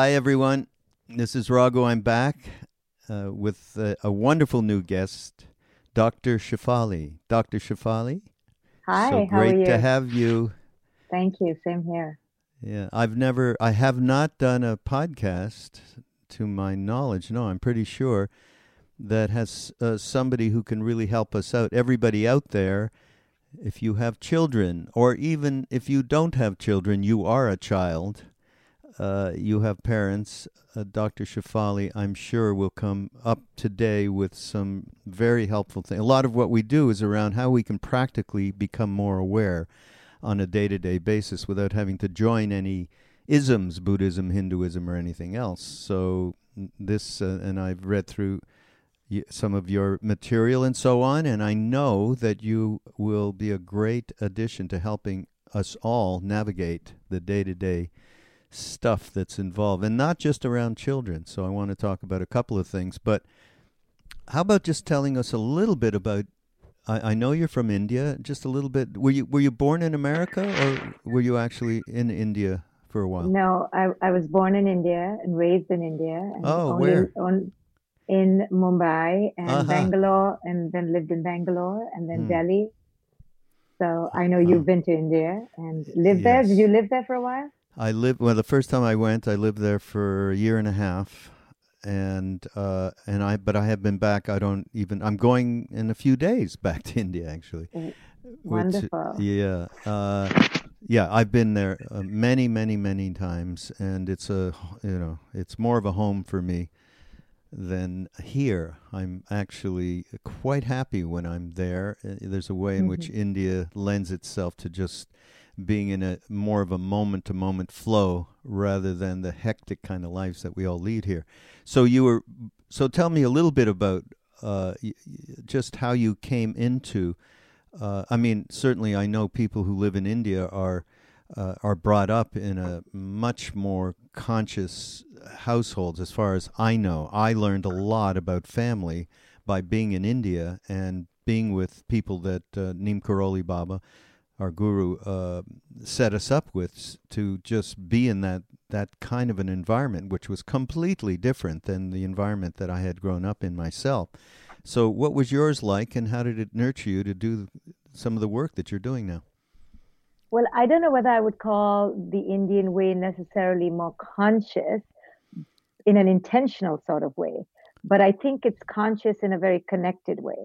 Hi, everyone. This is Raghu. I'm back uh, with uh, a wonderful new guest, Dr. Shefali. Dr. Shefali. Hi, so how are great you? to have you. Thank you. Same here. Yeah, I've never, I have not done a podcast, to my knowledge. No, I'm pretty sure that has uh, somebody who can really help us out. Everybody out there, if you have children, or even if you don't have children, you are a child uh, you have parents, uh, Dr. Shefali, I'm sure will come up today with some very helpful things. A lot of what we do is around how we can practically become more aware on a day to day basis without having to join any isms, Buddhism, Hinduism, or anything else. So, this, uh, and I've read through some of your material and so on, and I know that you will be a great addition to helping us all navigate the day to day stuff that's involved, and not just around children. So I want to talk about a couple of things. But how about just telling us a little bit about? I, I know you're from India. Just a little bit. Were you were you born in America, or were you actually in India for a while? No, I I was born in India and raised in India. And oh, only, where? On, in Mumbai and Uh-huh. Bangalore, and then lived in Bangalore and then Hmm. Delhi. So I know you've been to India and lived there. Did you live there for a while? I lived well. The first time I went, I lived there for a year and a half, and uh, and I but I have been back. I don't even. I'm going in a few days back to India actually. Which- Wonderful. yeah, uh, yeah. I've been there uh, many, many, many times, and it's a you know it's more of a home for me than here. I'm actually quite happy when I'm there. Uh, There's a way in which India lends itself to just being in a more of a moment to moment flow rather than the hectic kind of lives that we all lead here. So you were so tell me a little bit about uh, just how you came into uh, I mean certainly I know people who live in India are uh, are brought up in a much more conscious households as far as I know. I learned a lot about family by being in India and being with people that uh, Neem Karoli Baba our guru uh, set us up with to just be in that that kind of an environment, which was completely different than the environment that I had grown up in myself. So, what was yours like, and how did it nurture you to do some of the work that you're doing now? Well, I don't know whether I would call the Indian way necessarily more conscious in an intentional sort of way, but I think it's conscious in a very connected way.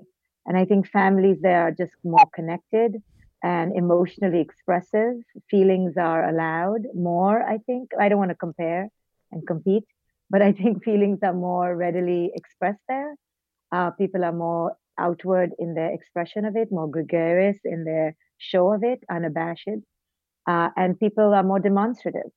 And I think families there are just more connected and emotionally expressive. Feelings are allowed more, I think. I don't want to compare and compete, but I think feelings are more readily expressed there. Uh, people are more outward in their expression of it, more gregarious in their show of it, unabashed. Uh, and people are more demonstrative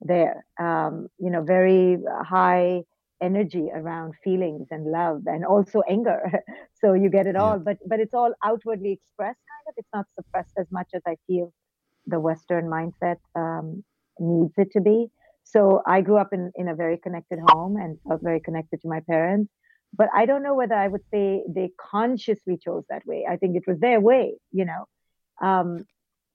there. Um, you know, very high energy around feelings and love and also anger. so you get it Yeah. all, but but it's all outwardly expressed kind of. It's not suppressed as much as I feel the Western mindset um, needs it to be. So I grew up in, in a very connected home and felt very connected to my parents. But I don't know whether I would say they consciously chose that way. I think it was their way, you know. Um,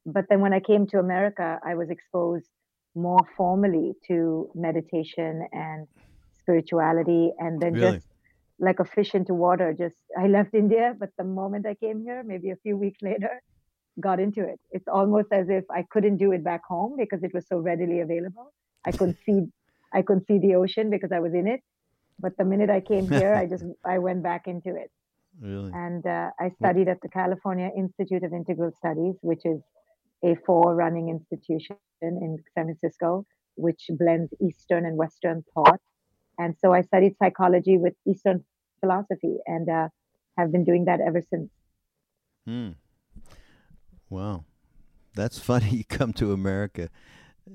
but then when I came to America, I was exposed more formally to meditation and spirituality, and then Really? just like a fish into water. Just I left India, but the moment I came here, maybe a few weeks later, got into it. It's almost as if I couldn't do it back home because it was so readily available. I couldn't see I couldn't see the ocean because I was in it. But the minute I came here, I just I went back into it. Really? And uh, I studied at the California Institute of Integral Studies, which is a four-running institution in San Francisco, which blends Eastern and Western thought. And so I studied psychology with Eastern philosophy, and uh, have been doing that ever since. Hmm. Wow, that's funny. You come to America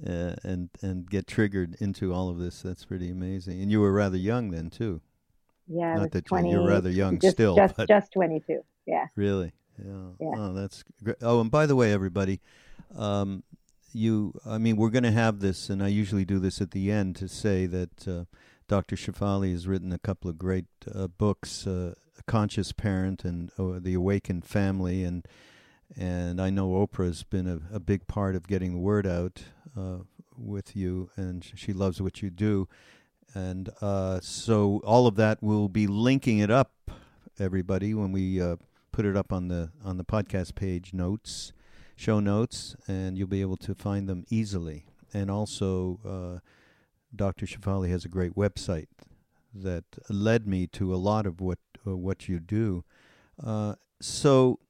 uh, and and get triggered into all of this. That's pretty amazing. And you were rather young then too. Yeah, not that 20, you're rather young just, still, just just 22. Yeah. Really? Yeah. yeah. Oh, that's great. Oh, and by the way, everybody, um, you, I mean, we're going to have this, and I usually do this at the end to say that uh, Dr. Shefali has written a couple of great uh, books, uh, "A Conscious Parent" and oh, "The Awakened Family," and and I know Oprah's been a, a big part of getting the word out uh, with you, and she loves what you do. And uh, so all of that will be linking it up, everybody, when we uh, put it up on the on the podcast page notes, show notes, and you'll be able to find them easily. And also, uh, Dr. Shefali has a great website that led me to a lot of what uh, what you do. Uh, so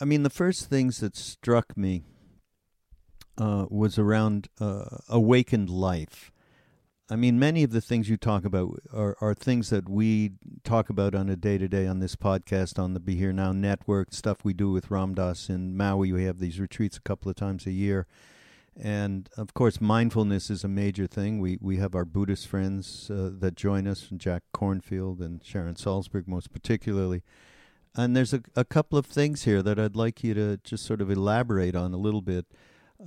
I mean, the first things that struck me uh, was around uh, awakened life. I mean, many of the things you talk about are, are things that we talk about on a day to day on this podcast, on the Be Here Now network, stuff we do with Ram Dass in Maui. We have these retreats a couple of times a year. And of course, mindfulness is a major thing. We we have our Buddhist friends uh, that join us, Jack Kornfield and Sharon Salzberg, most particularly. And there's a, a couple of things here that I'd like you to just sort of elaborate on a little bit.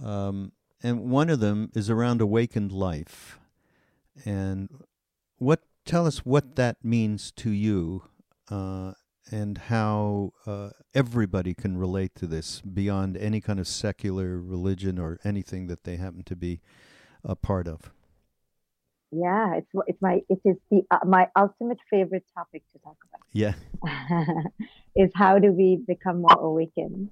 Um, and one of them is around awakened life. And what tell us what that means to you uh, and how uh, everybody can relate to this beyond any kind of secular religion or anything that they happen to be a part of. Yeah, it's it's my it is the uh, my ultimate favorite topic to talk about. Yeah, is how do we become more awakened?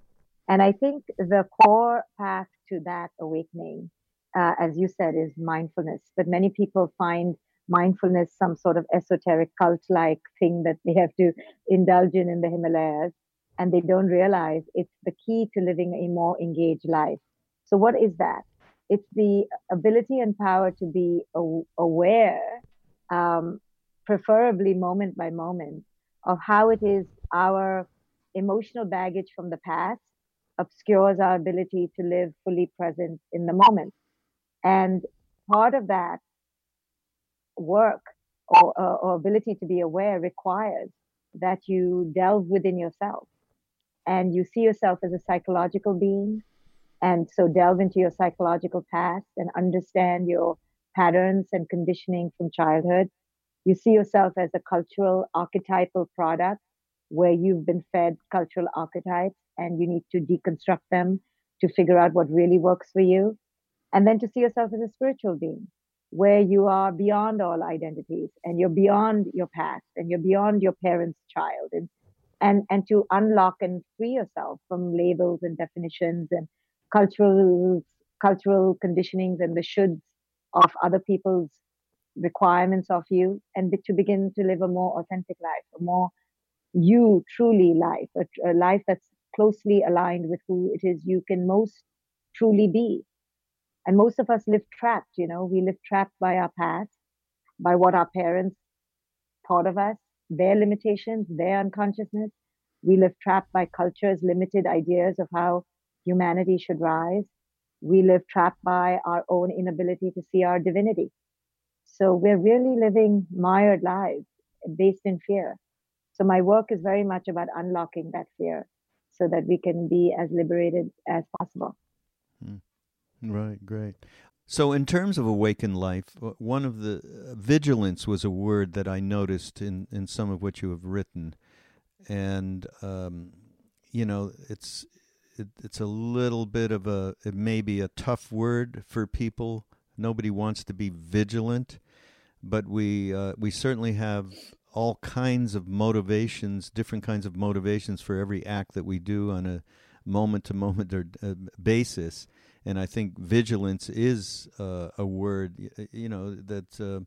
And I think the core path to that awakening, uh, as you said, is mindfulness. But many people find mindfulness some sort of esoteric cult-like thing that they have to indulge in in the Himalayas, and they don't realize it's the key to living a more engaged life. So, what is that? it's the ability and power to be aware, um, preferably moment by moment, of how it is our emotional baggage from the past obscures our ability to live fully present in the moment. And part of that work or, or, or ability to be aware requires that you delve within yourself and you see yourself as a psychological being and so delve into your psychological past and understand your patterns and conditioning from childhood. You see yourself as a cultural archetypal product where you've been fed cultural archetypes and you need to deconstruct them to figure out what really works for you. And then to see yourself as a spiritual being where you are beyond all identities and you're beyond your past and you're beyond your parents' child and and and to unlock and free yourself from labels and definitions and cultural cultural conditionings and the shoulds of other people's requirements of you and to begin to live a more authentic life a more you truly life a, a life that's closely aligned with who it is you can most truly be and most of us live trapped you know we live trapped by our past by what our parents thought of us their limitations their unconsciousness we live trapped by culture's limited ideas of how humanity should rise. We live trapped by our own inability to see our divinity. So we're really living mired lives based in fear. So my work is very much about unlocking that fear so that we can be as liberated as possible. Hmm. Right, great. So, in terms of awakened life, one of the uh, vigilance was a word that I noticed in, in some of what you have written, and um, you know, it's it, it's a little bit of a it may be a tough word for people. Nobody wants to be vigilant, but we uh, we certainly have all kinds of motivations, different kinds of motivations for every act that we do on a moment to moment uh, basis. And I think vigilance is uh, a word, you know, that uh,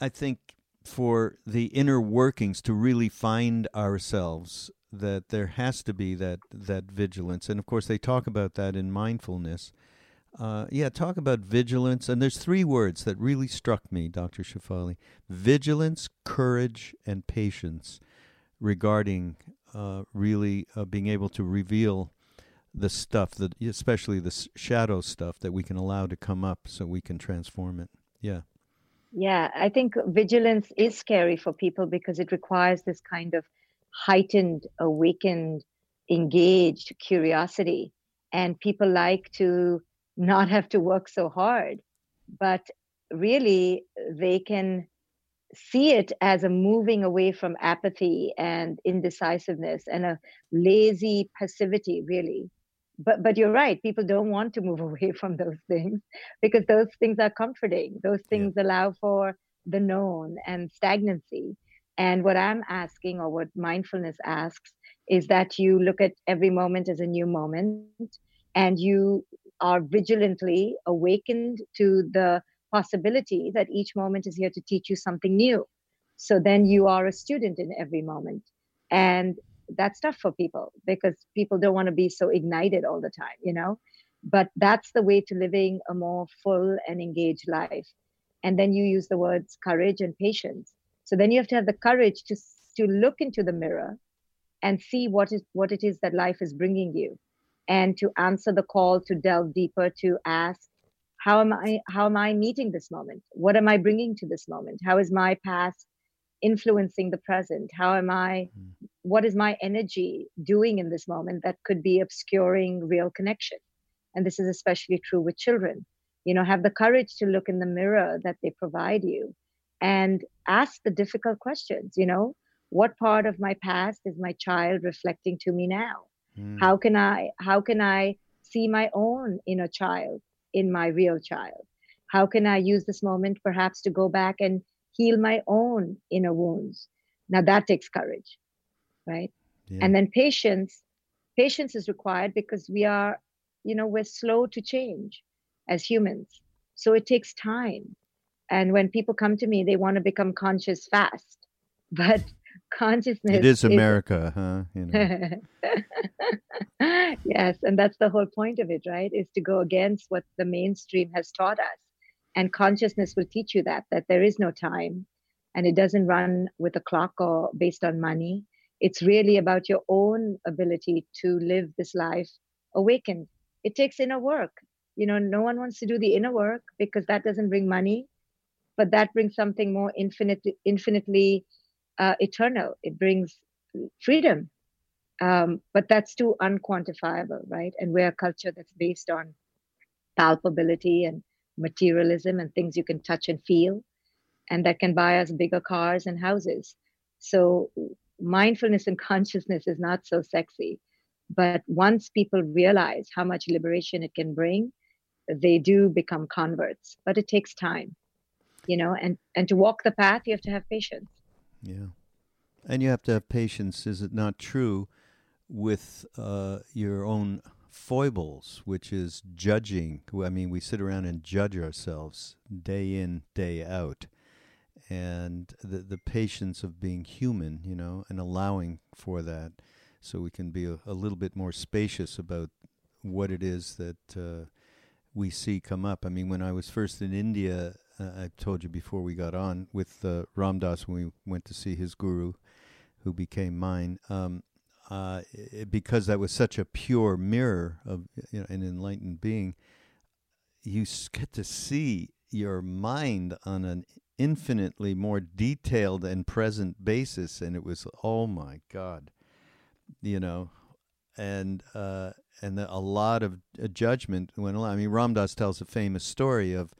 I think for the inner workings to really find ourselves that there has to be that that vigilance. And of course they talk about that in mindfulness. Uh, yeah talk about vigilance. And there's three words that really struck me dr shefali vigilance courage and patience regarding uh, really uh, being able to reveal the stuff that especially the shadow stuff that we can allow to come up so we can transform it yeah yeah, I think vigilance is scary for people because it requires this kind of heightened, uh, awakened, engaged curiosity. And people like to not have to work so hard. But really, they can see it as a moving away from apathy and indecisiveness and a lazy passivity, really but but you're right people don't want to move away from those things because those things are comforting. Those things yeah. allow for the known and stagnancy. And what i'm asking or what mindfulness asks is that you look at every moment as a new moment and you are vigilantly awakened to the possibility that each moment is here to teach you something new. So then you are a student in every moment. And that's tough for people because people don't want to be so ignited all the time, you know? But that's the way to living a more full and engaged life. And then you use the words courage and patience. So then you have to have the courage to, to look into the mirror and see what is what it is that life is bringing you and to answer the call to delve deeper to ask how am i how am i meeting this moment what am i bringing to this moment how is my past influencing the present? How am i mm. what is my energy doing in this moment that could be obscuring real connection? And this is especially true with children. You know have the courage to look in the mirror that they provide you and ask the difficult questions you know? What part of my past is my child reflecting to me now? Mm. how can i how can i see my own inner child in my real child? How can i use this moment perhaps to go back and heal my own inner wounds. Now that takes courage, right? Yeah. And then patience. Patience is required because we are, you know, we're slow to change as humans. So it takes time. And when people come to me, they want to become conscious fast. But consciousness It is America, is... huh? You know. yes, and that's the whole point of it, right? Is to go against what the mainstream has taught us and consciousness will teach you that that there is no time and it doesn't run with a clock or based on money. It's really about your own ability to live this life awakened. It takes inner work. You know no one wants to do the inner work because that doesn't bring money but that brings something more infinitely infinitely uh, eternal. It brings freedom. Um, but that's too unquantifiable right? And we're a culture that's based on palpability and materialism and things you can touch and feel, and that can buy us bigger cars and houses. So, mindfulness and consciousness is not so sexy. But once people realize how much liberation it can bring, they do become converts. But it takes time, you know, and, and to walk the path, you have to have patience. Yeah. And you have to have patience, is it not true, with uh, your own foibles, which is judging. I mean, we sit around and judge ourselves day in, day out. And the, the patience of being human, you know, and allowing for that so we can be a, a little bit more spacious about what it is that uh, we see come up. I mean, when I was first in India, uh, I told you before we got on with uh, Ram Dass when we went to see his guru, who became mine. Um, uh, because that was such a pure mirror of you know, an enlightened being, you get to see your mind on an infinitely more detailed and present basis, and it was oh my god, you know, and uh, and a lot of uh, judgment went along. I mean, Ram Dass tells a famous story of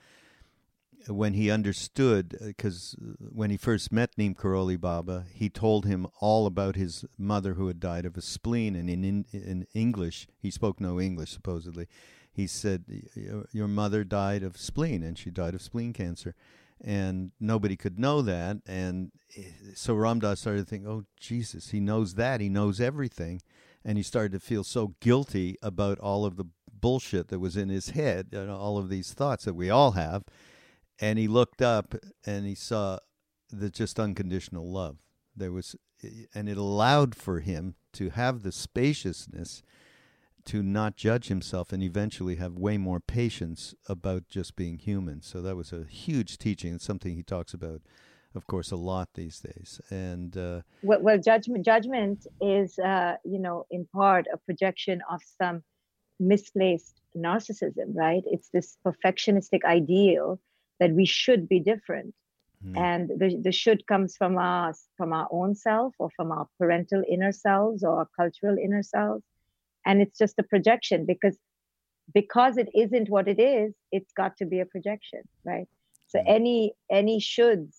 when he understood, because uh, uh, when he first met Neem Karoli Baba, he told him all about his mother who had died of a spleen, and in, in, in English, he spoke no English supposedly. He said, "Your mother died of spleen, and she died of spleen cancer." and nobody could know that. And eh, so Ram Dass started to think, oh, Jesus, he knows that. He knows everything. And he started to feel so guilty about all of the bullshit that was in his head, and all of these thoughts that we all have. And he looked up and he saw the just unconditional love. There was, and it allowed for him to have the spaciousness to not judge himself and eventually have way more patience about just being human. So that was a huge teaching. It's something he talks about, of course, a lot these days. And uh, well, well, judgment judgment is, uh, you know, in part a projection of some misplaced narcissism, right? It's this perfectionistic ideal that we should be different. Mm. And the, the should comes from us, from our own self or from our parental inner selves or our cultural inner selves and it's just a projection because because it isn't what it is it's got to be a projection right so mm. any any shoulds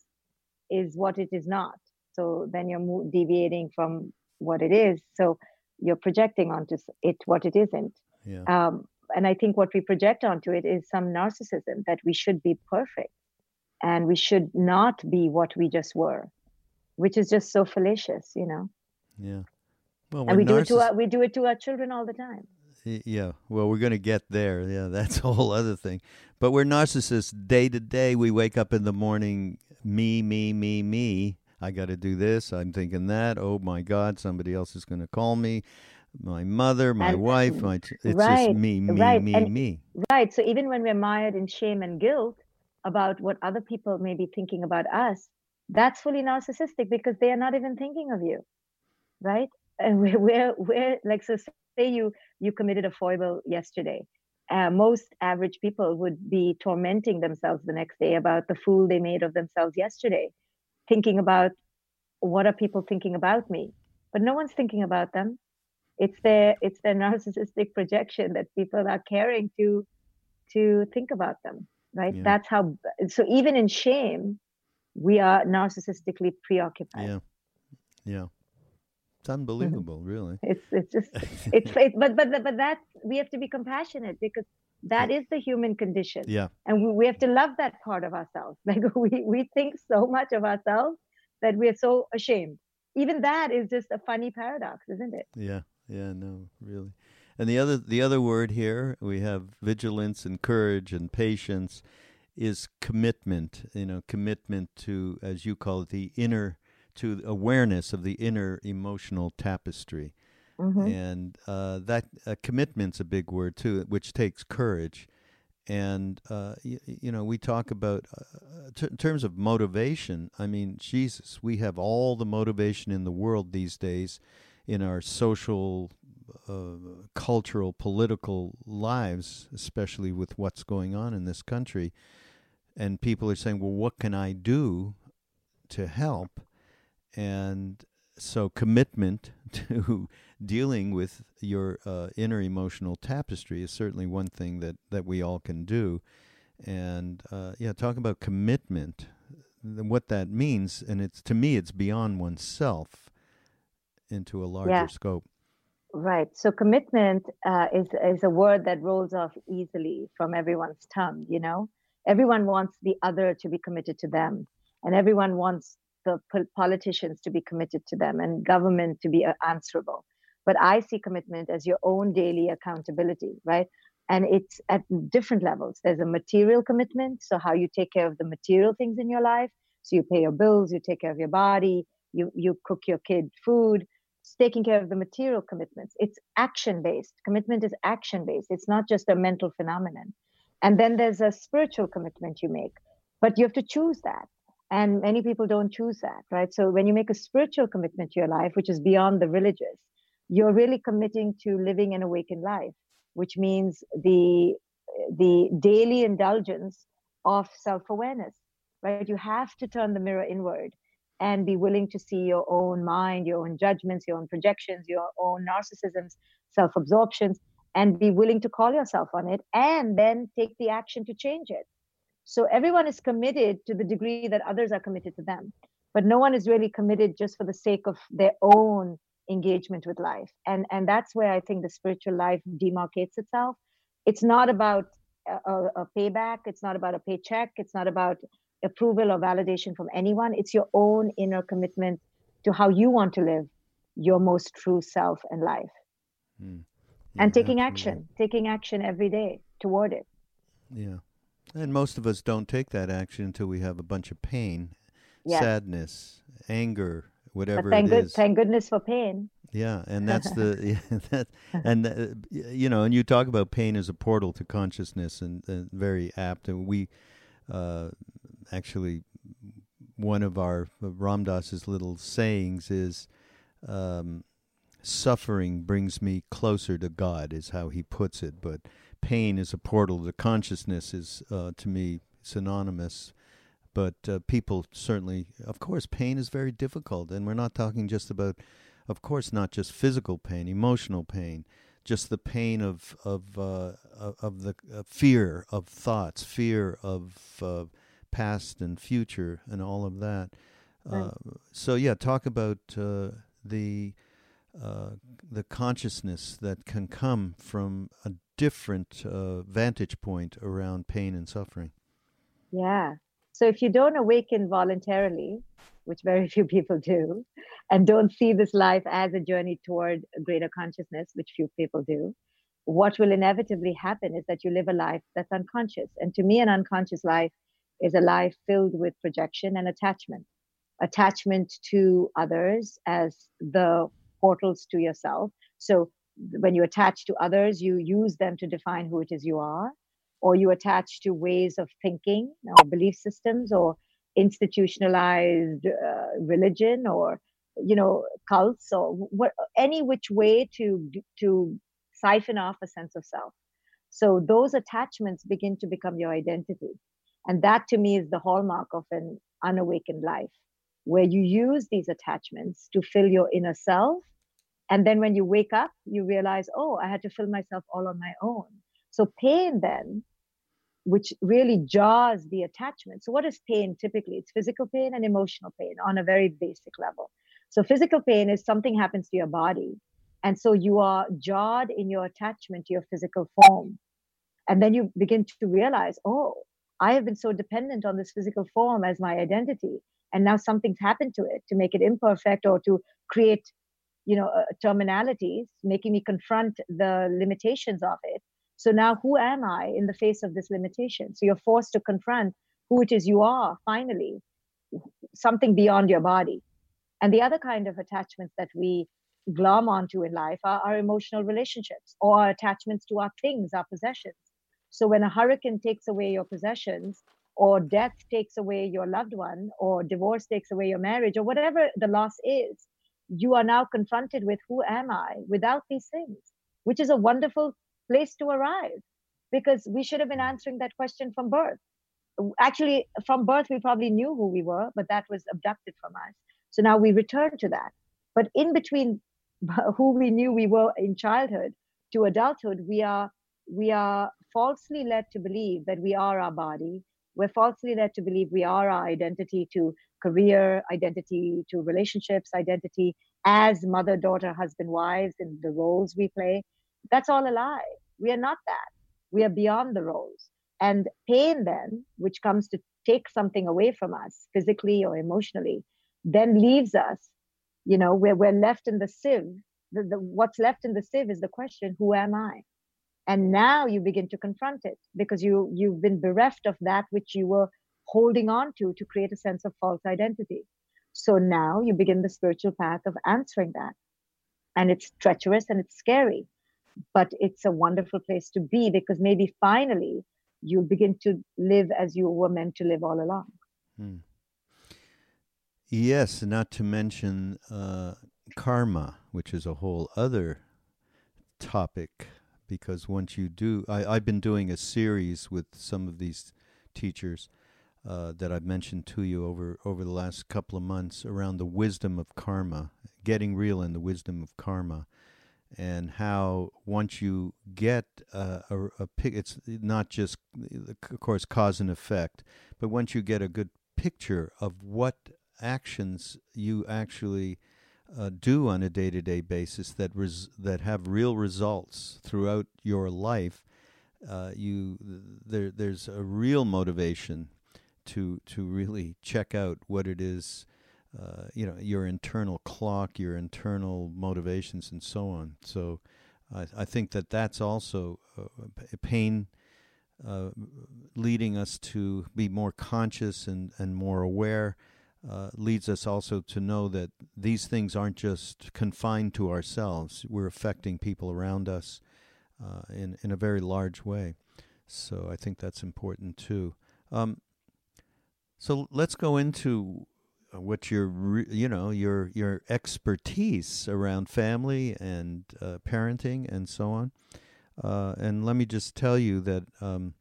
is what it is not so then you're deviating from what it is so you're projecting onto it what it isn't yeah. um, and i think what we project onto it is some narcissism that we should be perfect and we should not be what we just were which is just so fallacious you know yeah well, and we do it to our, we do it to our children all the time. Yeah, well, we're going to get there. Yeah, that's a whole other thing. But we're narcissists day to day. We wake up in the morning, me, me, me, me. I got to do this. I'm thinking that. Oh my God, somebody else is going to call me. My mother, my and, wife, my it's right, just me, me, right. me, and, me. Right. So even when we're mired in shame and guilt about what other people may be thinking about us, that's fully narcissistic because they are not even thinking of you, right? and we're, we're, we're like so say you you committed a foible yesterday uh, most average people would be tormenting themselves the next day about the fool they made of themselves yesterday thinking about what are people thinking about me but no one's thinking about them it's their it's their narcissistic projection that people are caring to to think about them right yeah. that's how so even in shame we are narcissistically preoccupied yeah yeah it's mm-hmm. unbelievable, really. It's it's just it's it, but but but that we have to be compassionate because that is the human condition. Yeah. And we, we have to love that part of ourselves. Like we we think so much of ourselves that we are so ashamed. Even that is just a funny paradox, isn't it? Yeah. Yeah, no, really. And the other the other word here we have vigilance and courage and patience is commitment, you know, commitment to as you call it the inner to awareness of the inner emotional tapestry. Mm-hmm. And uh, that uh, commitment's a big word too, which takes courage. And uh, y- you know, we talk about uh, t- in terms of motivation. I mean, Jesus, we have all the motivation in the world these days in our social, uh, cultural, political lives, especially with what's going on in this country. And people are saying, "Well, what can I do to help?" and so commitment to dealing with your uh, inner emotional tapestry is certainly one thing that, that we all can do. And uh, yeah, talk about commitment, what that means, and it's to me, it's beyond oneself into a larger yeah. scope. Right. So commitment uh, is is a word that rolls off easily from everyone's tongue. You know, everyone wants the other to be committed to them, and everyone wants the politicians to be committed to them and government to be uh, answerable. But I see commitment as your own daily accountability, right? And it's at different levels. There's a material commitment, so how you take care of the material things in your life. So you pay your bills, you take care of your body, you you cook your kid food. Taking care of the material commitments. It's action based. Commitment is action based. It's not just a mental phenomenon. And then there's a spiritual commitment you make, but you have to choose that and many people don't choose that right so when you make a spiritual commitment to your life which is beyond the religious you're really committing to living an awakened life which means the the daily indulgence of self-awareness right you have to turn the mirror inward and be willing to see your own mind your own judgments your own projections your own narcissisms self-absorptions and be willing to call yourself on it and then take the action to change it so everyone is committed to the degree that others are committed to them. But no one is really committed just for the sake of their own engagement with life. And, and that's where I think the spiritual life demarcates itself. It's not about a, a payback, it's not about a paycheck, it's not about approval or validation from anyone. It's your own inner commitment to how you want to live your most true self and life. Mm. Yeah, and taking action, taking action every day toward it. Yeah. And most of us don't take that action until we have a bunch of pain, yes. sadness, anger, whatever thank it good, is. Thank goodness for pain. Yeah, and that's the yeah, that, and uh, you know, and you talk about pain as a portal to consciousness, and, and very apt. And we uh, actually one of our Ram Dass's little sayings is um, suffering brings me closer to God is how he puts it but pain is a portal to consciousness is uh, to me synonymous. But uh, people certainly of course pain is very difficult and we're not talking just about of course not just physical pain emotional pain just the pain of of uh, of the uh, fear of thoughts fear of uh, past and future and all of that. Right. Uh, so yeah, talk about uh, the uh, the consciousness that can come from a different uh, vantage point around pain and suffering. Yeah. So if you don't awaken voluntarily, which very few people do, and don't see this life as a journey toward greater consciousness, which few people do, what will inevitably happen is that you live a life that's unconscious. And to me, an unconscious life is a life filled with projection and attachment. Attachment to others as the portals to yourself. So when you attach to others, you use them to define who it is you are, or you attach to ways of thinking or belief systems or institutionalized uh, religion or you know cults or what, any which way to to siphon off a sense of self so those attachments begin to become your identity and that to me is the hallmark of an unawakened life, where you use these attachments to fill your inner self. And then when you wake up, you realize, oh, I had to fill myself all on my own. So pain then, which really jars the attachment. So what is pain typically? It's physical pain and emotional pain on a very basic level. So physical pain is something happens to your body. And so you are jarred in your attachment to your physical form. And then you begin to realize, oh, I have been so dependent on this physical form as my identity, and now something's happened to it to make it imperfect or to create, you know, uh, terminalities, making me confront the limitations of it. So now, who am I in the face of this limitation? So you're forced to confront who it is you are. Finally, something beyond your body. And the other kind of attachments that we glom onto in life are our emotional relationships or our attachments to our things, our possessions. So when a hurricane takes away your possessions, or death takes away your loved one, or divorce takes away your marriage, or whatever the loss is, you are now confronted with who am I without these things, which is a wonderful place to arrive because we should have been answering that question from birth. Actually, from birth, we probably knew who we were, but that was abducted from us. So now we return to that. But in between who we knew we were in childhood to adulthood, we are we are falsely led to believe that we are our body. We're falsely led to believe we are our identity to career, identity to relationships, identity as mother, daughter, husband, wives, and the roles we play. That's all a lie. We are not that. We are beyond the roles. And pain, then, which comes to take something away from us physically or emotionally, then leaves us, you know, where we're left in the sieve. The, the, what's left in the sieve is the question, who am I? And now you begin to confront it because you you've been bereft of that which you were holding on to to create a sense of false identity. So now you begin the spiritual path of answering that. And it's treacherous and it's scary but it's a wonderful place to be because maybe finally you'll begin to live as you were meant to live all along. Hmm. yes not to mention uh, karma which is a whole other topic because once you do, I, I've been doing a series with some of these teachers uh, that I've mentioned to you over over the last couple of months around the wisdom of karma, getting real in the wisdom of karma, and how once you get uh, a, a pic, it's not just, of course, cause and effect, but once you get a good picture of what actions you actually uh, do on a day-to-day basis that res- that have real results throughout your life, uh, you there there's a real motivation to to really check out what it is, uh, you know, your internal clock, your internal motivations, and so on. So, I, I think that that's also uh, pain. Uh, leading us to be more conscious and, and more aware uh, leads us also to know that these things aren't just confined to ourselves. We're affecting people around us uh, in, in a very large way. So I think that's important too. Um, so let's go into uh, what your you know your your expertise around family and uh, parenting and so on. Uh, and let me just tell you that um,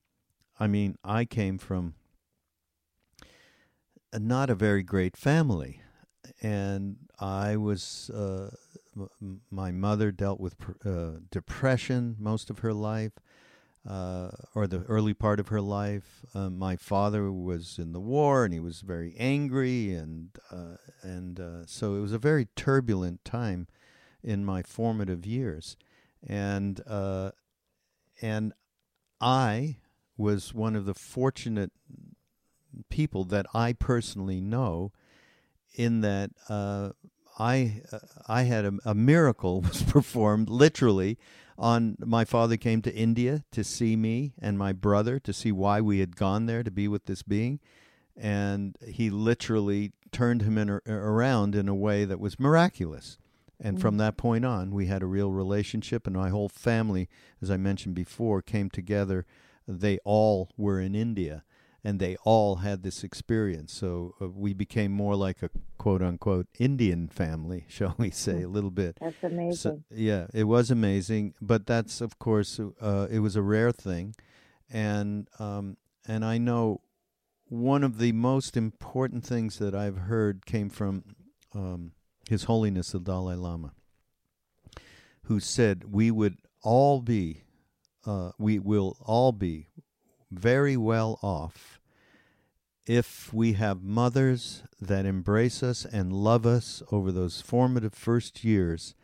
I mean I came from not a very great family, and I was uh, m- my mother dealt with pr- uh, depression most of her life uh, or the early part of her life. Uh, my father was in the war, and he was very angry, and uh, and uh, so it was a very turbulent time in my formative years, and and I was one of the fortunate people that I personally know, in that. Uh, I I had a, a miracle was performed literally on my father came to India to see me and my brother to see why we had gone there to be with this being and he literally turned him in, around in a way that was miraculous and from mm. that point on we had a real relationship and my whole family as i mentioned before came together they all were in india and they all had this experience. So uh, we became more like a quote unquote Indian family, shall we say, a little bit. That's amazing. So, yeah, it was amazing, but that's of course uh, it was a rare thing, and um, and I know one of the most important things that I've heard came from um, His Holiness the Dalai Lama, who said we would all be, uh, we will all be very well off if we have mothers that embrace us and love us over those formative first years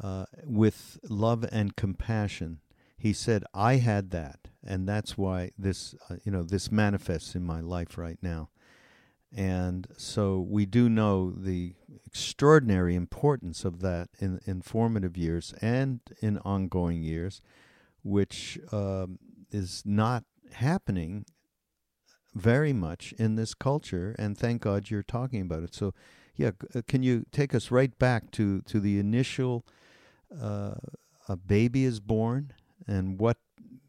uh, with love and compassion. He said, "I had that, and that's why this, uh, you know, this manifests in my life right now." And so we do know the extraordinary importance of that in, in formative years and in ongoing years, which um, is not happening very much in this culture, and thank God you're talking about it. So, yeah, uh, can you take us right back to to the initial uh, a baby is born and what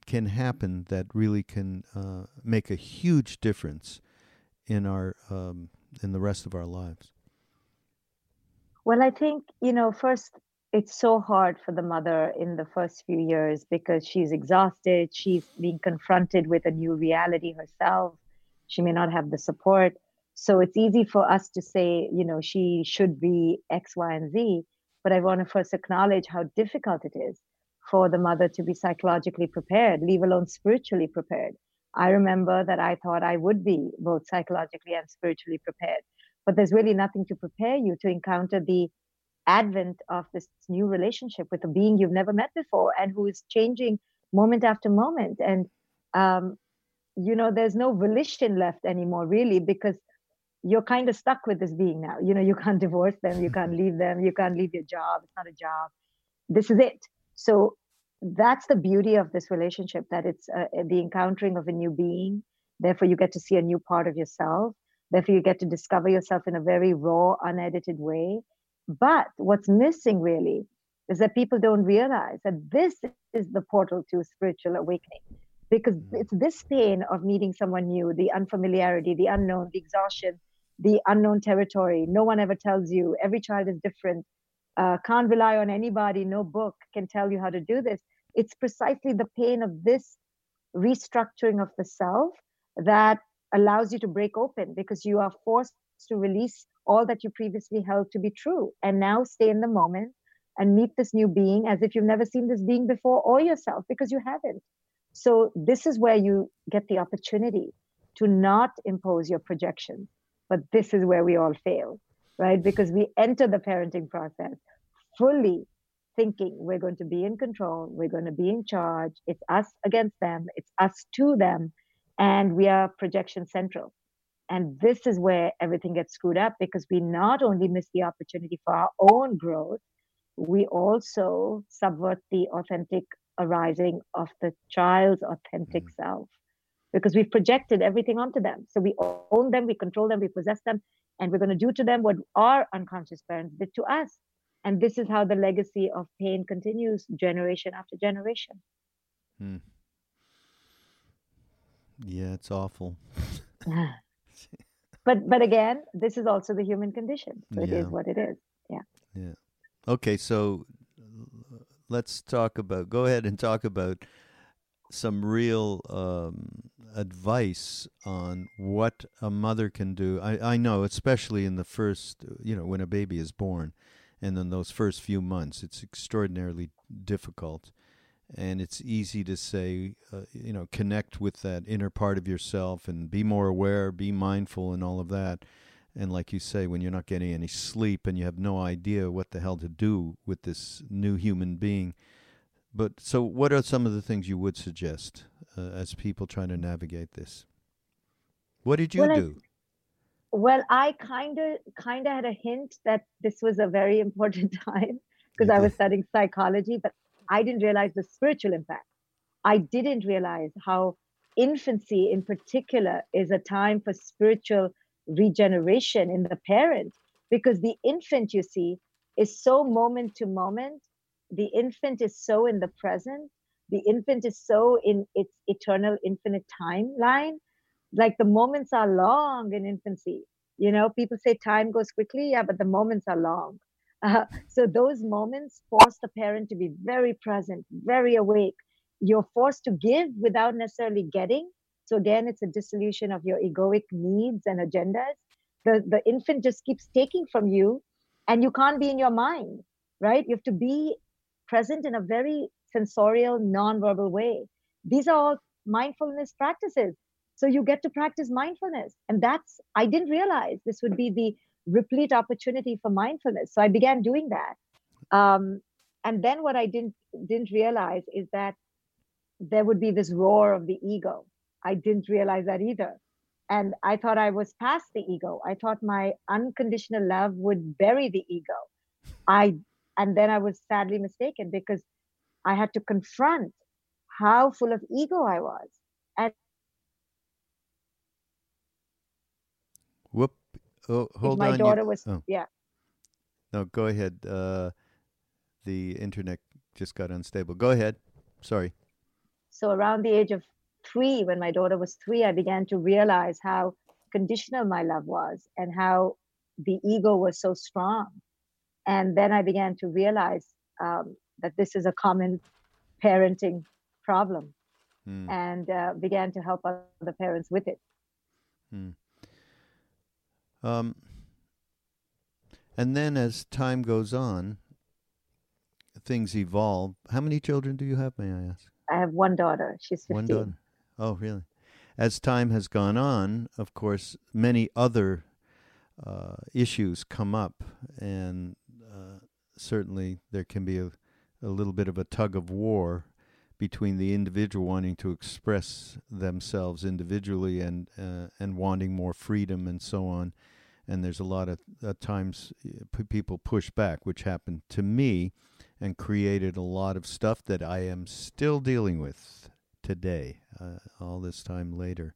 can happen that really can uh, make a huge difference in our um, in the rest of our lives? Well, I think you know first it's so hard for the mother in the first few years because she's exhausted she's being confronted with a new reality herself she may not have the support. So it's easy for us to say you know she should be x y and z but i want to first acknowledge how difficult it is for the mother to be psychologically prepared leave alone spiritually prepared. I remember that i thought i would be both psychologically and spiritually prepared but there's really nothing to prepare you to encounter the advent of this new relationship with a being you've never met before and who is changing moment after moment. And um, you know there's no volition left anymore really because you're kind of stuck with this being now. You know you can't divorce them you can't leave them you can't leave your job it's not a job. This is it. So that's the beauty of this relationship that it's uh, the encountering of a new being. Therefore you get to see a new part of yourself. Therefore you get to discover yourself in a very raw unedited way but what's missing really is that people don't realize that this is the portal to spiritual awakening because mm. it's this pain of meeting someone new, the unfamiliarity, the unknown, the exhaustion, the unknown territory. No one ever tells you. Every child is different. Uh, can't rely on anybody. No book can tell you how to do this. It's precisely the pain of this restructuring of the self that allows you to break open because you are forced to release all that you previously held to be true and now stay in the moment and meet this new being as if you've never seen this being before or yourself because you haven't so this is where you get the opportunity to not impose your projections. But this is where we all fail, right? Because we enter the parenting process fully thinking we're going to be in control, we're going to be in charge, it's us against them, it's us to them, and we are projection central. And this is where everything gets screwed up because we not only miss the opportunity for our own growth, we also subvert the authentic arising of the child's authentic mm. self because we've projected everything onto them. So we own them, we control them, we possess them, and we're going to do to them what our unconscious parents did to us. And this is how the legacy of pain continues generation after generation. Hmm. Yeah, it's awful. but but again, this is also the human condition. So it yeah. is what it is. Yeah. Yeah. Okay, so let's talk about go ahead and talk about some real um, advice on what a mother can do. I, I know, especially in the first, you know, when a baby is born, and in those first few months, it's extraordinarily difficult and it's easy to say, uh, you know, connect with that inner part of yourself and be more aware, be mindful, and all of that. And like you say, when you're not getting any sleep and you have no idea what the hell to do with this new human being. But so, what are some of the things you would suggest uh, as people trying to navigate this? What did you well, do? I, well, I kind of kind of had a hint that this was a very important time because I was studying psychology, but I didn't realize the spiritual impact. I didn't realize how infancy, in particular, is a time for spiritual regeneration in the parent because the infant, you see, is so moment to moment. The infant is so in the present. The infant is so in its eternal, infinite timeline. Like the moments are long in infancy. You know, people say time goes quickly. Yeah, but the moments are long. Uh, so those moments force the parent to be very present, very awake. You're forced to give without necessarily getting. So again, it's a dissolution of your egoic needs and agendas. The, the infant just keeps taking from you and you can't be in your mind, right? You have to be present in a very sensorial, non-verbal way. These are all mindfulness practices. So you get to practice mindfulness. And that's, I didn't realize this would be the replete opportunity for mindfulness. So I began doing that. Um, and then what I didn't didn't realize is that there would be this roar of the ego. I didn't realize that either. And I thought I was past the ego. I thought my unconditional love would bury the ego. I and then I was sadly mistaken because I had to confront how full of ego I was. And Oh, hold my on. daughter you, was oh. yeah. No, go ahead. Uh, the internet just got unstable. Go ahead. Sorry. So around the age of three, when my daughter was three, I began to realize how conditional my love was and how the ego was so strong. And then I began to realize um, that this is a common parenting problem mm. and uh, began to help other parents with it. Mm. Um, and then as time goes on, things evolve. How many children do you have, may I ask? I have one daughter. She's 15. One daughter. Oh, really? As time has gone on, of course, many other uh, issues come up, and uh, certainly there can be a, a little bit of a tug of war between the individual wanting to express themselves individually and uh, and wanting more freedom and so on. And there's a lot of times uh, p- people push back, which happened to me, and created a lot of stuff that I am still dealing with today, uh, all this time later.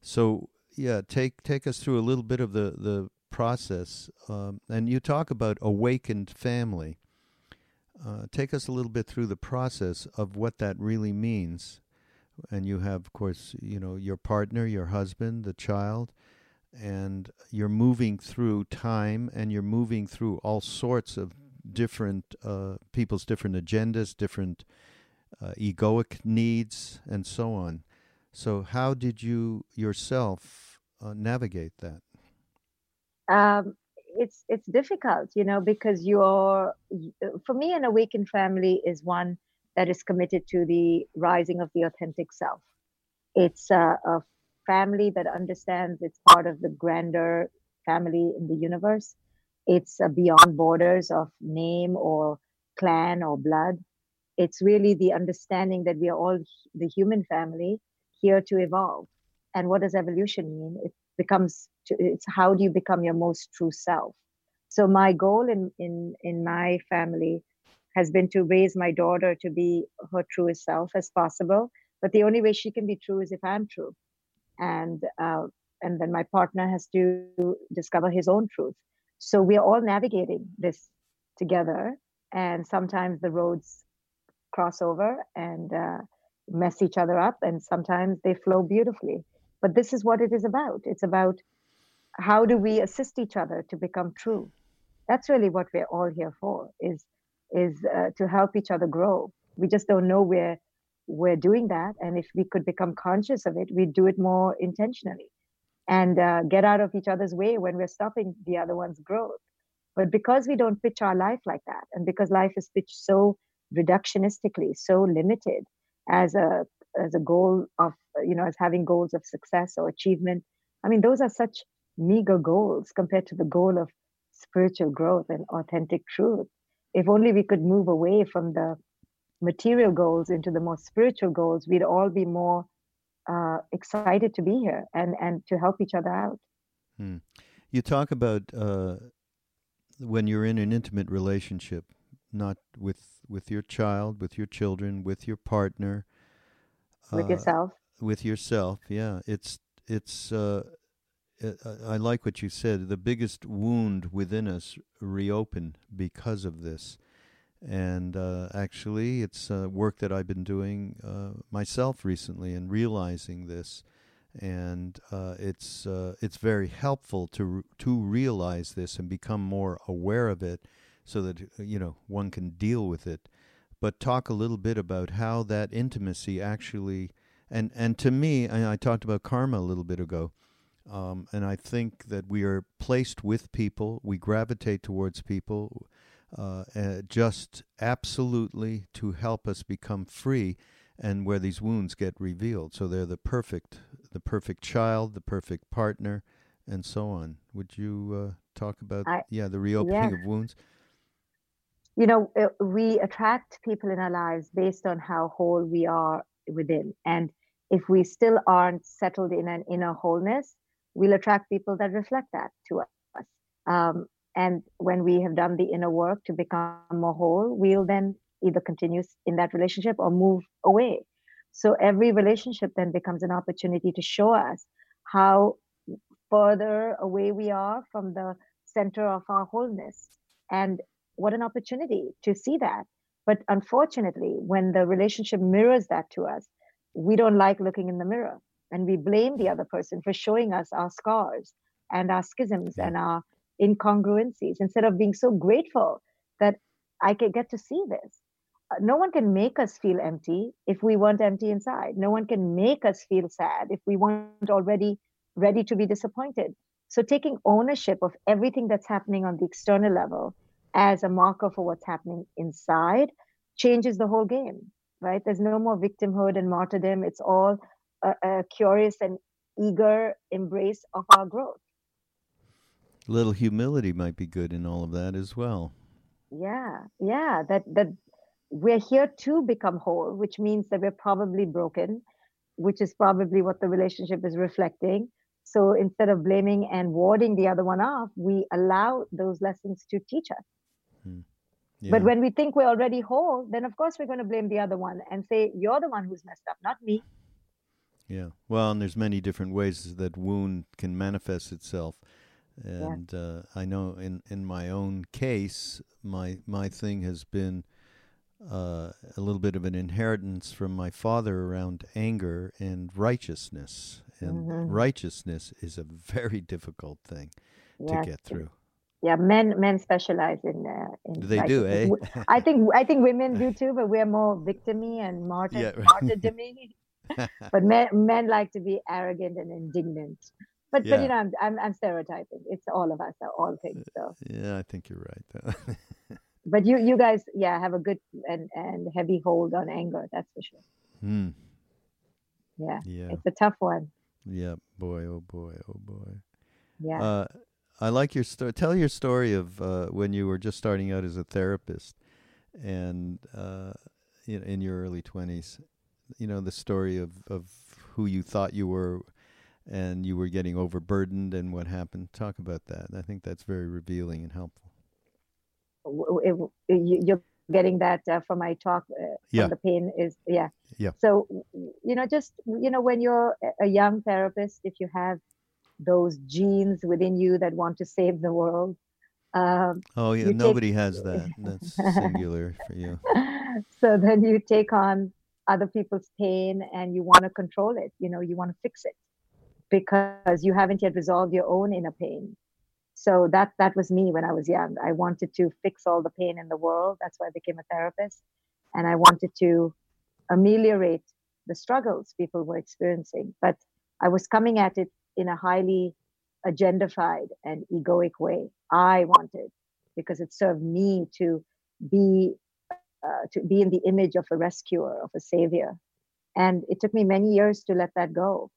So yeah, take take us through a little bit of the the process. Um, and you talk about awakened family. Uh, take us a little bit through the process of what that really means. And you have, of course, you know, your partner, your husband, the child, and you're moving through time and you're moving through all sorts of different uh, people's different agendas, different uh, egoic needs, and so on. So, how did you yourself uh, navigate that? Um, it's it's difficult you know because you're uh, for me an awakened family is one that is committed to the rising of the authentic self. It's a, a family that understands it's part of the grander family in the universe. It's uh, beyond borders of name or clan or blood. It's really the understanding that we are all the human family here to evolve. And what does evolution mean? It becomes it's how do you become your most true self? So my goal in in in my family has been to raise my daughter to be her truest self as possible but the only way she can be true is if i'm true. And uh, and then my partner has to discover his own truth. So we're all navigating this together and sometimes the roads cross over and uh, mess each other up and sometimes they flow beautifully. But this is what it is about. It's about how do we assist each other to become true? That's really what we're all here for is is uh, to help each other grow. We just don't know where we're doing that and if we could become conscious of it we'd do it more intentionally. And uh, get out of each other's way when we're stopping the other one's growth. But because we don't pitch our life like that and because life is pitched so reductionistically so limited as a as a goal of you know as having goals of success or achievement i mean those are such meager goals compared to the goal of spiritual growth and authentic truth if only we could move away from the material goals into the more spiritual goals we'd all be more uh, excited to be here and and to help each other out hmm. you talk about uh, when you're in an intimate relationship not with with your child, with your children, with your partner, with uh, yourself. With yourself, yeah. It's it's. Uh, I like what you said. The biggest wound within us reopened because of this, and uh, actually, it's uh, work that I've been doing uh, myself recently and realizing this, and uh, it's it's very helpful to to realize this and become more aware of it so that you know one can deal with it. But talk a little bit about how that intimacy actually and and to me I, I talked about karma a little bit ago um, and I think that we are placed with people we gravitate towards people uh, uh, just absolutely to help us become free and where these wounds get revealed. So they're the perfect the perfect child the perfect partner and so on. Would you uh, talk about I, yeah the reopening of wounds? You know, uh, we attract people in our lives based on how whole we are within. And if we still aren't settled in an inner wholeness, we'll attract people that reflect that to us. Um, and when we have done the inner work to become more whole, we'll then either continue in that relationship or move away. So every relationship then becomes an opportunity to show us how further away we are from the center of our wholeness. And what an opportunity to see that. But unfortunately, when the relationship mirrors that to us, we don't like looking in the mirror and we blame the other person for showing us our scars and our schisms and our incongruencies instead of being so grateful that I can get to see this. Uh, no one can make us feel empty if we weren't empty inside. No one can make us feel sad if we weren't already ready to be disappointed. So, taking ownership of everything that's happening on the external level as a marker for what's happening inside changes the whole game, right? There's no more victimhood and martyrdom. It's all a, a curious and eager embrace of our growth. A little humility might be good in all of that as well. Yeah, yeah. That that we're here to become whole, which means that we're probably broken, which is probably what the relationship is reflecting. So instead of blaming and warding the other one off, we allow those lessons to teach us. Hmm. Yeah. But when we think we're already whole, then of course we're going to blame the other one and say, you're the one who's messed up, not me. Yeah. Well, and there's many different ways that wound can manifest itself. And yeah. uh, I know in, in my own case, my my thing has been uh, a little bit of an inheritance from my father around anger and righteousness. And mm-hmm. righteousness is a very difficult thing yes. to get through yeah men men specialize in uh, in they do eh i think i think women do too but we're more victimy and martyr yeah. martyrdomy but men men like to be arrogant and indignant but yeah. but you know I'm, I'm, I'm stereotyping it's all of us are all things so yeah i think you're right but you you guys yeah have a good and and heavy hold on anger that's for sure hmm. yeah yeah it's a tough one yeah boy oh boy oh boy yeah uh, I like your story. Tell your story of uh, when you were just starting out as a therapist, and uh, in, in your early twenties. You know the story of of who you thought you were, and you were getting overburdened and what happened. Talk about that. I think that's very revealing and helpful. It, it, you're getting that uh, from my talk. Uh, yeah. The pain is yeah. Yeah. So you know, just you know, when you're a young therapist, if you have those genes within you that want to save the world. Um, oh yeah, nobody take... has that. That's singular for you. So then you take on other people's pain and you want to control it. You know, you want to fix it because you haven't yet resolved your own inner pain. So that that was me when I was young. I wanted to fix all the pain in the world. That's why I became a therapist, and I wanted to ameliorate the struggles people were experiencing. But I was coming at it in a highly agendified and egoic way. I wanted because it served me to be uh, to be in the image of a rescuer, of a savior. And it took me many years to let that go.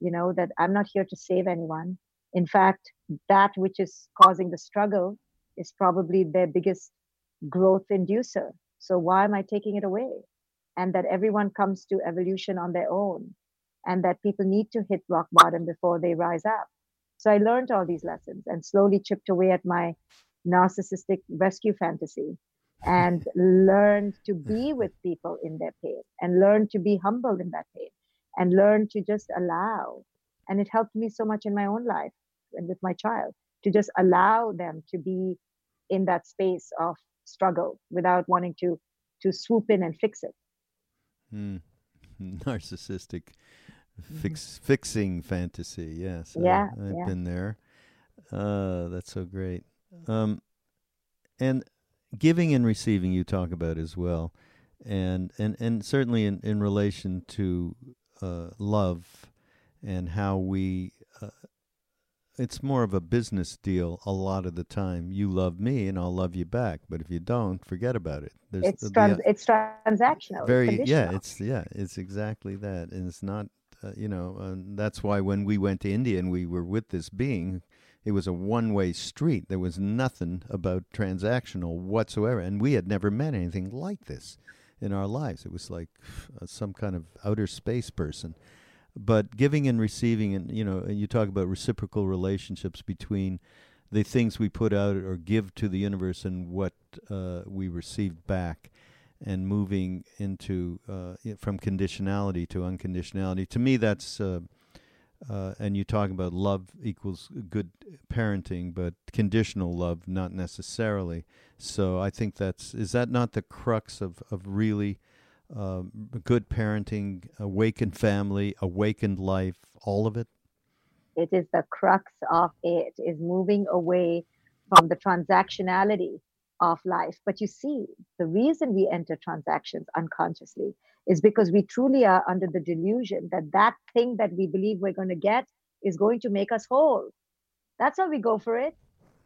You know, that I'm not here to save anyone. In fact, that which is causing the struggle is probably their biggest growth inducer. So why am I taking it away? And that everyone comes to evolution on their own, and that people need to hit rock bottom before they rise up. So I learned all these lessons and slowly chipped away at my narcissistic rescue fantasy and learn to be with people in their pain and learn to be humble in that pain and learn to just allow. And it helped me so much in my own life and with my child to just allow them to be in that space of struggle without wanting to to swoop in and fix it. Mm. Narcissistic mm-hmm. fixing fantasy. Yes. Yeah. I, have yeah. been there. Uh, that's so great. Um, and giving and receiving you talk about as well and and and certainly in in relation to uh, love and how we uh, it's more of a business deal a lot of the time. You love me, and I'll love you back. But if you don't, forget about it. There's it's trans- the, it's transactional. Very it's yeah. It's yeah. It's exactly that, and it's not. Uh, you know, uh, that's why when we went to India and we were with this being it was a one way street. There was nothing about transactional whatsoever. And we had never met anything like this in our lives. It was like uh, some kind of outer space person. But giving and receiving, and you know, and you talk about reciprocal relationships between the things we put out or give to the universe and what uh, we receive back and moving into uh, from conditionality to unconditionality. To me, that's uh, uh, and you talk about love equals good parenting, but conditional love not necessarily. So I think that's is that not the crux of of really uh, good parenting, awakened family, awakened life, all of it. It is the crux of it is moving away from the transactionality of life. But you see, the reason we enter transactions unconsciously is because we truly are under the delusion that that thing that we believe we're going to get is going to make us whole. That's how we go for it.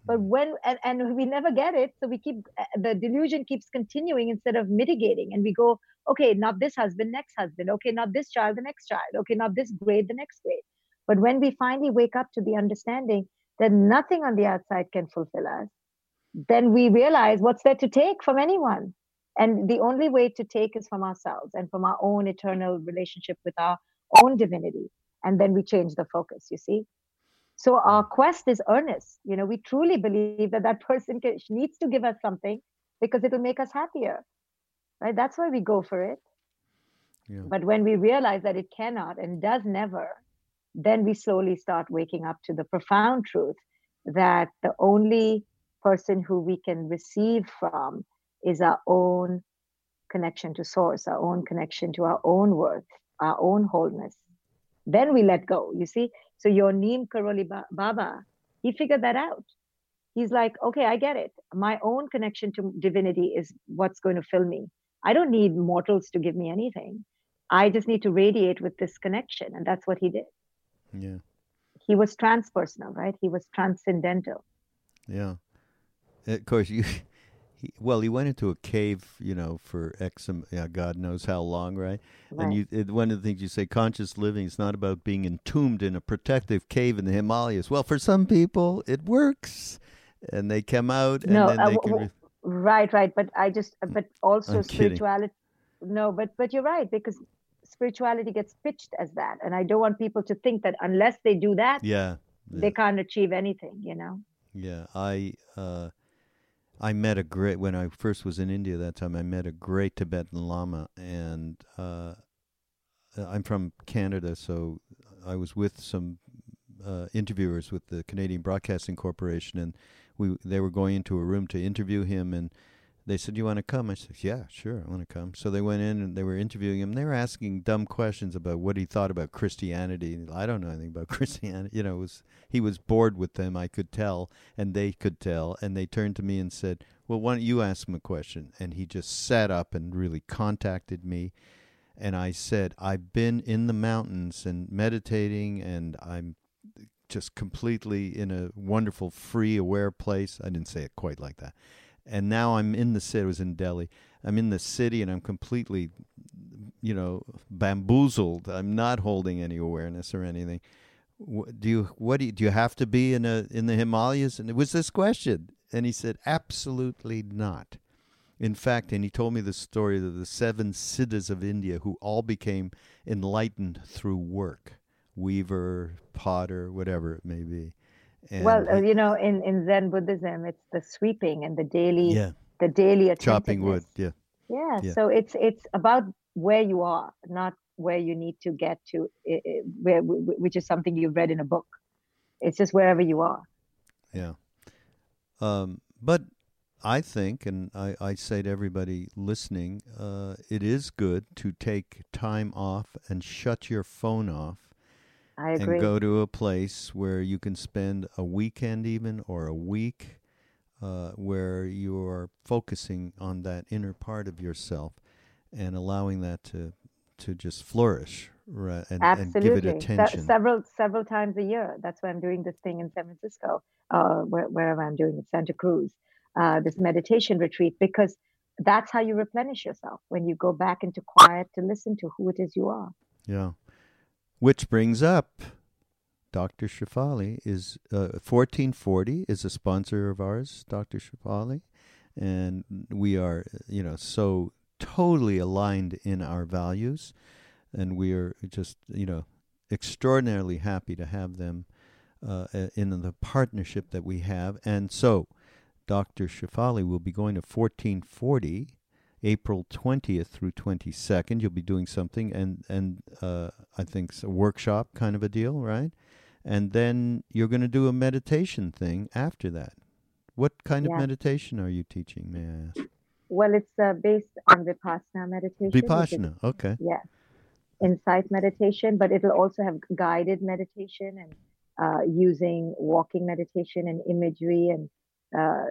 But when, and, and we never get it. So we keep, uh, the delusion keeps continuing instead of mitigating. And we go, okay, not this husband, next husband. Okay, not this child, the next child. Okay, not this grade, the next grade. But when we finally wake up to the understanding that nothing on the outside can fulfill us, then we realize what's there to take from anyone and the only way to take is from ourselves and from our own eternal relationship with our own divinity. And then we change the focus you see? So our quest is earnest. You know we truly believe that that person can, needs to give us something because it will make us happier right? That's why we go for it. Yeah. but when we realize that it cannot and does never then we slowly start waking up to the profound truth that the only person who we can receive from is our own connection to source, our own connection to our own worth, our own wholeness. Then we let go, you see? So your Neem Karoli Baba, he figured that out. He's like, okay, I get it. My own connection to divinity is what's going to fill me. I don't need mortals to give me anything. I just need to radiate with this connection. And that's what he did. Yeah. He was transpersonal, right? He was transcendental. Yeah. Of course, you he, well, he went into a cave, you know, for X, yeah, God knows how long, right? right. And you, it, one of the things you say, conscious living is not about being entombed in a protective cave in the Himalayas. Well, for some people, it works, and they come out, and no, then uh, they can. Re- right, right. But I just, uh, but also I'm spirituality. Kidding. No, but but you're right because spirituality gets pitched as that, and I don't want people to think that unless they do that, yeah, yeah. they can't achieve anything. You know. Yeah, I uh, I met a great when I first was in India that time. I met a great Tibetan Lama, and uh, I'm from Canada, so I was with some uh, interviewers with the Canadian Broadcasting Corporation, and we they were going into a room to interview him, and they said, "You want to come?" I said, "Yeah, sure, I want to come." So they went in and they were interviewing him. They were asking dumb questions about what he thought about Christianity. I don't know anything about Christianity. You know, was he was bored with them. I could tell, and they could tell. And they turned to me and said, "Well, why don't you ask him a question?" And he just sat up and really contacted me. And I said, "I've been in the mountains and meditating, and I'm just completely in a wonderful, free, aware place." I didn't say it quite like that and now I'm in the city. I was in Delhi. I'm in the city, and I'm completely, you know, bamboozled. I'm not holding any awareness or anything. Do you? What do you? Do you have to be in a in the Himalayas? And it was this question, and he said, absolutely not. In fact, and he told me the story of the seven siddhas of India who all became enlightened through work, weaver, potter, whatever it may be. And well, uh, you know, in, in Zen Buddhism, it's the sweeping and the daily, yeah. the daily chopping wood. Yeah. yeah. yeah. So it's it's about where you are, not where you need to get to, where which is something you've read in a book. It's just wherever you are. Yeah. Um, but I think, and I, I say to everybody listening, uh, it is good to take time off and shut your phone off I agree. And go to a place where you can spend a weekend, even or a week, uh, where you are focusing on that inner part of yourself and allowing that to to just flourish right, and, and give it attention. Se- several several times a year. That's why I'm doing this thing in San Francisco, uh, where, wherever I'm doing it, Santa Cruz, uh, this meditation retreat, because that's how you replenish yourself when you go back into quiet to listen to who it is you are. Yeah. Which brings up Dr. Shefali is uh, 1440 is a sponsor of ours, Dr. Shefali, and we are you know so totally aligned in our values, and we are just you know extraordinarily happy to have them uh, in the partnership that we have, and so Dr. Shefali will be going to 1440 April 20th through 22nd. You'll be doing something, and and uh, I think it's a workshop kind of a deal, right? And then you're going to do a meditation thing after that. What kind yeah. of meditation are you teaching, may I ask? Well, it's uh, based on Vipassana meditation. Vipassana, is, okay. Yeah, insight meditation, but it'll also have guided meditation and uh, using walking meditation and imagery and uh,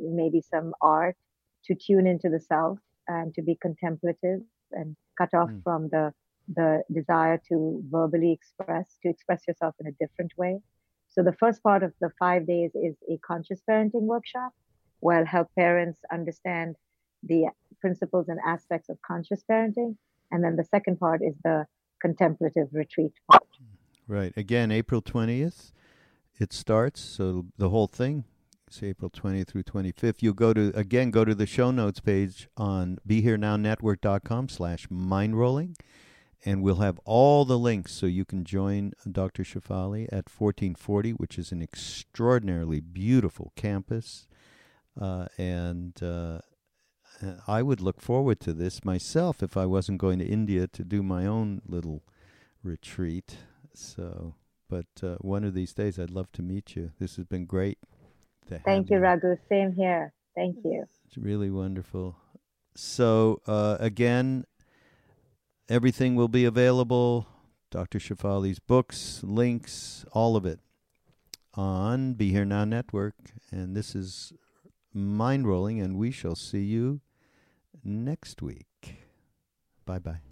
maybe some art to tune into the self and to be contemplative and cut off mm. from the the desire to verbally express to express yourself in a different way. So the first part of the five days is a conscious parenting workshop where I'll help parents understand the principles and aspects of conscious parenting. And then the second part is the contemplative retreat part. Right. Again april 20th it starts so the whole thing it's April 20th through 25th. You'll go to, again, go to the show notes page on BeHereNowNetwork.com slash mindrolling, and we'll have all the links so you can join Dr. Shefali at 1440, which is an extraordinarily beautiful campus. Uh, and uh, I would look forward to this myself if I wasn't going to India to do my own little retreat. So, but uh, one of these days I'd love to meet you. This has been great. Thank you, Raghu. Same here. Thank you. It's really wonderful. So, uh, again, everything will be available Dr. Shefali's books, links, all of it on Be Here Now Network. And this is Mind Rolling, and we shall see you next week. Bye bye.